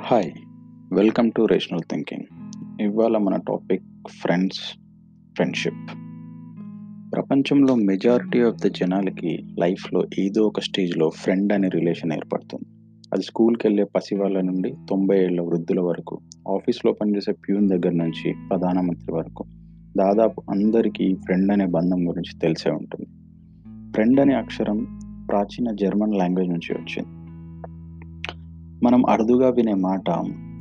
Hi welcome to rational thinking ఇవాళ మన topic friends friendship ప్రపంచంలో మెజారిటీ ఆఫ్ ద జనాలకి లైఫ్లో ఏదో ఒక స్టేజ్లో ఫ్రెండ్ అనే రిలేషన్ ఏర్పడుతుంది. అది స్కూల్కి వెళ్ళే పసివాళ్ళ నుండి తొంభై ఏళ్ళ వృద్ధుల వరకు ఆఫీస్లో పనిచేసే ప్యూన్ దగ్గర నుంచి ప్రధానమంత్రి వరకు దాదాపు అందరికీ ఫ్రెండ్ అనే బంధం గురించి తెలిసే ఉంటుంది. ఫ్రెండ్ అనే అక్షరం ప్రాచీన జర్మన్ లాంగ్వేజ్ నుంచి వచ్చింది. మనం అరుదుగా వినే మాట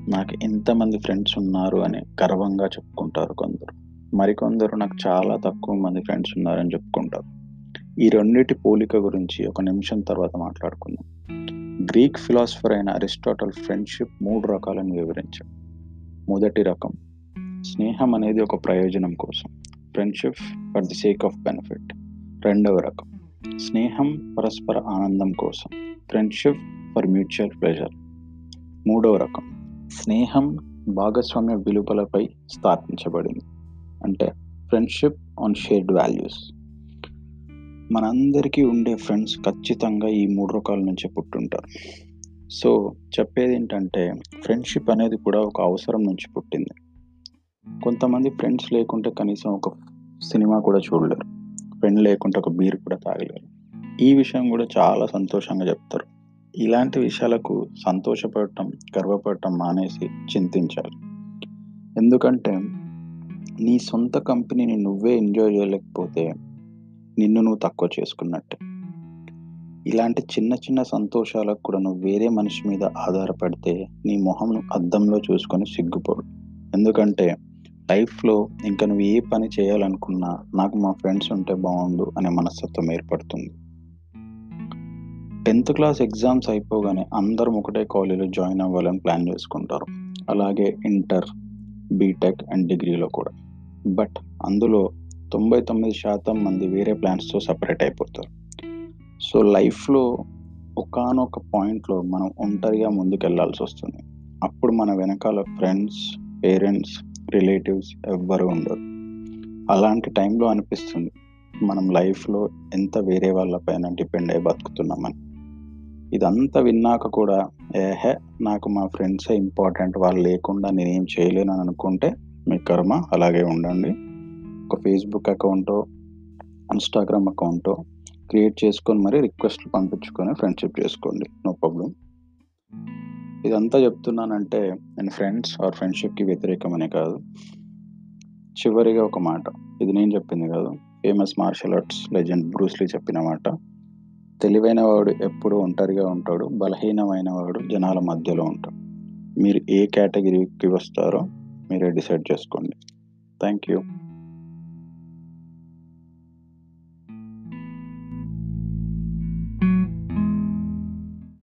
నాకు ఎంతమంది ఫ్రెండ్స్ ఉన్నారు అని గర్వంగా చెప్పుకుంటారు కొందరు. మరికొందరు నాకు చాలా తక్కువ మంది ఫ్రెండ్స్ ఉన్నారని చెప్పుకుంటారు. ఈ రెండింటి పోలిక గురించి ఒక నిమిషం తర్వాత మాట్లాడుకుందాం. గ్రీక్ ఫిలాసఫర్ అయిన అరిస్టాటల్ ఫ్రెండ్షిప్ మూడు రకాలను వివరించాడు. మొదటి రకం స్నేహం అనేది ఒక ప్రయోజనం కోసం friendship for the sake of benefit రెండవ రకం స్నేహం పరస్పర ఆనందం కోసం ఫ్రెండ్షిప్ ఫర్ మ్యూచువల్ ప్లెజర్ మూడవ రకం. స్నేహం భాగస్వామ్య విలువలపై స్థాపించబడింది. అంటే ఫ్రెండ్షిప్ ఆన్ షేర్డ్ వాల్యూస్. మనందరికీ ఉండే ఫ్రెండ్స్ ఖచ్చితంగా ఈ మూడు రకాల నుంచి పుట్టుంటారు. సో చెప్పేది ఏంటంటే ఫ్రెండ్షిప్ అనేది కూడా ఒక అవసరం నుంచి పుట్టింది. కొంతమంది ఫ్రెండ్స్ లేకుంటే కనీసం ఒక సినిమా కూడా చూడలేరు. ఫ్రెండ్ లేకుంటే ఒక బీర్ కూడా తాగలేరు. ఈ విషయం కూడా చాలా సంతోషంగా చెప్తారు. ఇలాంటి విషయాలకు సంతోషపడటం గర్వపడటం మానేసి చింతించాలి. ఎందుకంటే నీ సొంత కంపెనీని నువ్వే ఎంజాయ్ చేయలేకపోతే నిన్ను నువ్వు తక్కువ చేసుకున్నట్టే. ఇలాంటి చిన్న చిన్న సంతోషాలకు కూడా నువ్వు వేరే మనిషి మీద ఆధారపడితే నీ మొహం అద్దంలో చూసుకొని సిగ్గుపోడు. ఎందుకంటే లైఫ్లో ఇంకా నువ్వు ఏ పని చేయాలనుకున్నా నాకు మా ఫ్రెండ్స్ ఉంటే బాగుండు అనే మనస్తత్వం ఏర్పడుతుంది. టెన్త్ క్లాస్ ఎగ్జామ్స్ అయిపోగానే అందరం ఒకటే కాలేజీలో జాయిన్ అవ్వాలని ప్లాన్ చేసుకుంటారు. అలాగే ఇంటర్ బీటెక్ అండ్ డిగ్రీలో కూడా. బట్ అందులో తొంభై తొమ్మిది శాతం మంది వేరే ప్లాన్స్తో సపరేట్ అయిపోతారు. సో లైఫ్లో ఒకనొక పాయింట్లో మనం ఒంటరిగా ముందుకెళ్ళాల్సి వస్తుంది. అప్పుడు మన వెనకాల ఫ్రెండ్స్ పేరెంట్స్ రిలేటివ్స్ ఎవ్వరు ఉండరు. అలాంటి టైంలో అనిపిస్తుంది మనం లైఫ్లో ఎంత వేరే వాళ్ళపైన డిపెండ్ అయి బతుకుతున్నామని. ఇదంతా విన్నాక కూడా ఏహే నాకు మా ఫ్రెండ్సే ఇంపార్టెంట్ వాళ్ళు లేకుండా నేనేం చేయలేను అని అనుకుంటే మీ కర్మ అలాగే ఉండండి. ఒక ఫేస్బుక్ అకౌంటో ఇన్స్టాగ్రామ్ అకౌంటో క్రియేట్ చేసుకొని మరి రిక్వెస్ట్లు పంపించుకొని ఫ్రెండ్షిప్ చేసుకోండి. No problem. ఇదంతా చెప్తున్నానంటే నేను ఫ్రెండ్స్ ఆర్ ఫ్రెండ్షిప్కి వ్యతిరేకమనే కాదు. చివరిగా ఒక మాట. ఇది నేను చెప్పింది కాదు. Famous martial arts legend Bruce Lee చెప్పిన మాట. తెలివైన వాడు ఎప్పుడు ఒంటరిగా ఉంటాడు బలహీనమైన వాడు జనాల మధ్యలో ఉంటాడు. మీరు ఏ కేటగిరీకి వస్తారో మీరే డిసైడ్ చేసుకోండి. Thank you